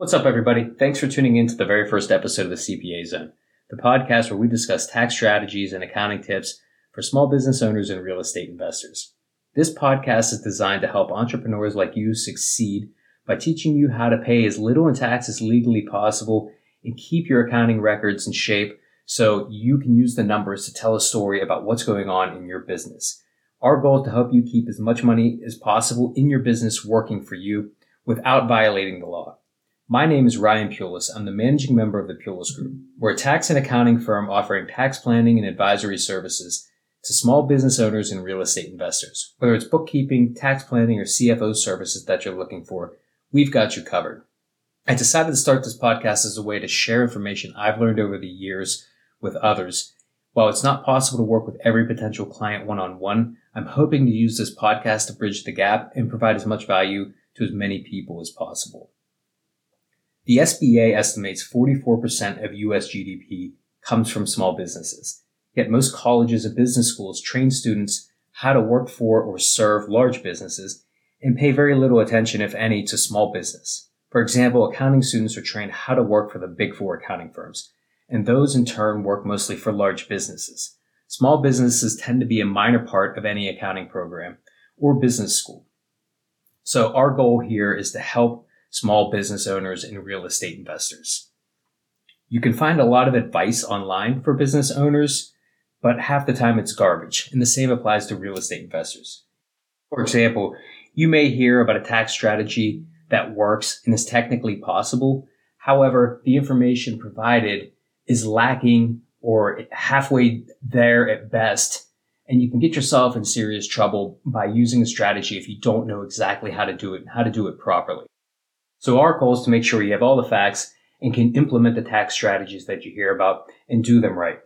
What's up, everybody? Thanks for tuning in to the very first episode of the CPA Zone, the podcast where we discuss tax strategies and accounting tips for small business owners and real estate investors. This podcast is designed to help entrepreneurs like you succeed by teaching you how to pay as little in tax as legally possible and keep your accounting records in shape so you can use the numbers to tell a story about what's going on in your business. Our goal is to help you keep as much money as possible in your business working for you without violating the law. My name is Ryan Pulice. I'm the managing member of the Pulice Group. We're a tax and accounting firm offering tax planning and advisory services to small business owners and real estate investors. Whether it's bookkeeping, tax planning, or CFO services that you're looking for, we've got you covered. I decided to start this podcast as a way to share information I've learned over the years with others. While it's not possible to work with every potential client one on one, I'm hoping to use this podcast to bridge the gap and provide as much value to as many people as possible. The SBA estimates 44% of US GDP comes from small businesses. Yet most colleges and business schools train students how to work for or serve large businesses and pay very little attention, if any, to small business. For example, accounting students are trained how to work for the big four accounting firms, and those in turn work mostly for large businesses. Small businesses tend to be a minor part of any accounting program or business school. So our goal here is to help small business owners and real estate investors. You can find a lot of advice online for business owners, but half the time it's garbage, and the same applies to real estate investors. For example, you may hear about a tax strategy that works and is technically possible. However, the information provided is lacking or halfway there at best. And you can get yourself in serious trouble by using a strategy if you don't know exactly how to do it and how to do it properly. So our goal is to make sure you have all the facts and can implement the tax strategies that you hear about and do them right.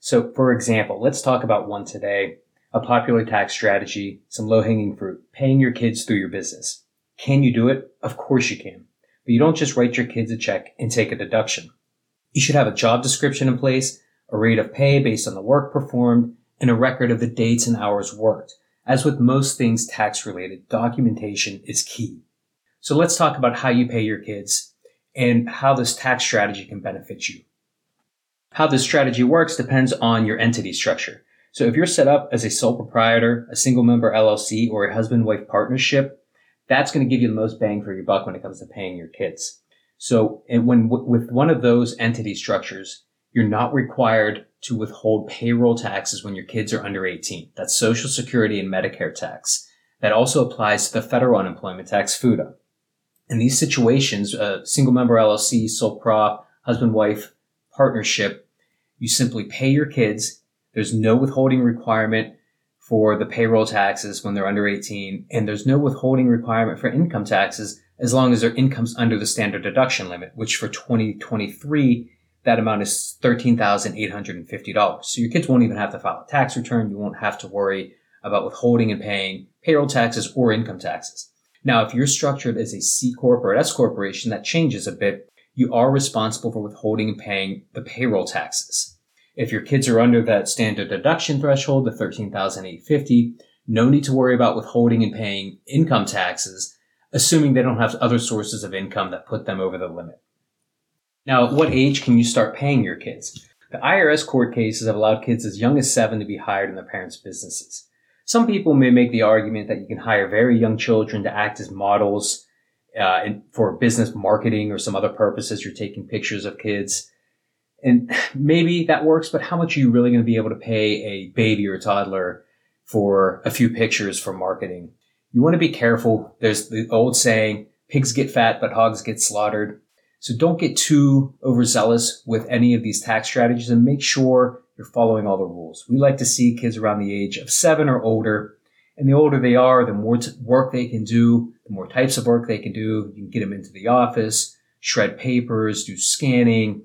So for example, let's talk about one today, a popular tax strategy, some low hanging fruit, paying your kids through your business. Can you do it? Of course you can. But you don't just write your kids a check and take a deduction. You should have a job description in place, a rate of pay based on the work performed, and a record of the dates and hours worked. As with most things tax related, documentation is key. So let's talk about how you pay your kids and how this tax strategy can benefit you. How this strategy works depends on your entity structure. So if you're set up as a sole proprietor, a single member LLC, or a husband wife partnership, that's going to give you the most bang for your buck when it comes to paying your kids. So when with one of those entity structures, you're not required to withhold payroll taxes when your kids are under 18. That's Social Security and Medicare tax. That also applies to the federal unemployment tax, FUTA. In these situations, single member LLC, sole prop, husband wife partnership, you simply pay your kids. There's no withholding requirement for the payroll taxes when they're under 18, and there's no withholding requirement for income taxes as long as their income's under the standard deduction limit, which for 2023, that amount is $13,850. So your kids won't even have to file a tax return. You won't have to worry about withholding and paying payroll taxes or income taxes. Now, if you're structured as a C Corp or S Corporation, that changes a bit. You are responsible for withholding and paying the payroll taxes. If your kids are under that standard deduction threshold, the 13,850, no need to worry about withholding and paying income taxes, assuming they don't have other sources of income that put them over the limit. Now, at what age can you start paying your kids? The IRS court cases have allowed kids as young as seven to be hired in their parents' businesses. Some people may make the argument that you can hire very young children to act as models uh, for business marketing or some other purposes. You're taking pictures of kids. And maybe that works, but how much are you really going to be able to pay a baby or a toddler for a few pictures for marketing? You want to be careful. There's the old saying, pigs get fat, but hogs get slaughtered. So don't get too overzealous with any of these tax strategies and make sure you're following all the rules. We like to see kids around the age of seven or older. And the older they are, the more work they can do, the more types of work they can do. You can get them into the office, shred papers, do scanning,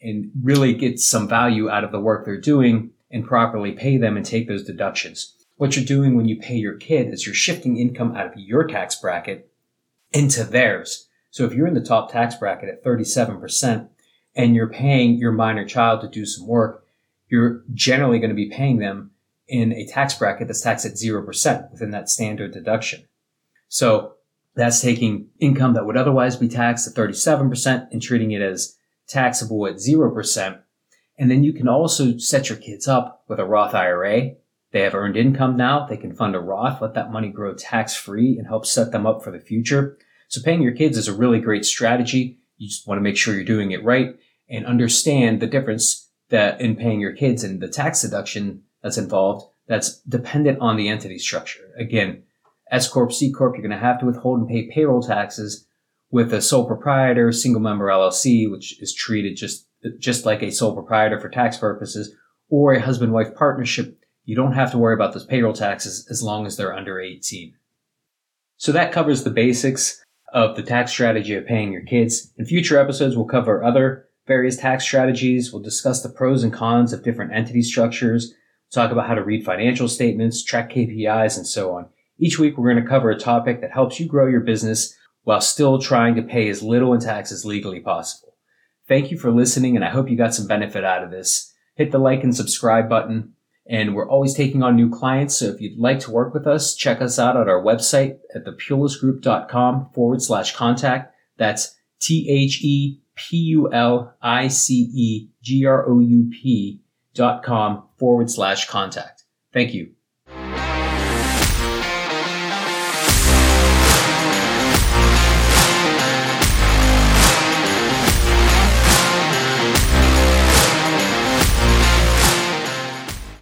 and really get some value out of the work they're doing and properly pay them and take those deductions. What you're doing when you pay your kid is you're shifting income out of your tax bracket into theirs. So if you're in the top tax bracket at 37% and you're paying your minor child to do some work, you're generally going to be paying them in a tax bracket that's taxed at 0% within that standard deduction. So That's taking income that would otherwise be taxed at 37% and treating it as taxable at 0%. And then you can also set your kids up with a Roth IRA. They have earned income now. They can fund a Roth, let that money grow tax free and help set them up for the future. So paying your kids is a really great strategy. You just want to make sure you're doing it right and understand the difference that in paying your kids and the tax deduction that's involved that's dependent on the entity structure. Again, S Corp, C Corp, you're going to have to withhold and pay payroll taxes with a sole proprietor, single member LLC, which is treated just, just like a sole proprietor for tax purposes, or a husband wife partnership. You don't have to worry about those payroll taxes as long as they're under 18. So that covers the basics of the tax strategy of paying your kids. In future episodes, we'll cover other various tax strategies. We'll discuss the pros and cons of different entity structures, talk about how to read financial statements, track KPIs, and so on. Each week, we're going to cover a topic that helps you grow your business while still trying to pay as little in tax as legally possible. Thank you for listening, and I hope you got some benefit out of this. Hit the like and subscribe button. And we're always taking on new clients. So if you'd like to work with us, check us out at our website at thepulicegroup.com forward slash contact. That's T H E P U L I C E G R O U P dot com forward slash contact. Thank you.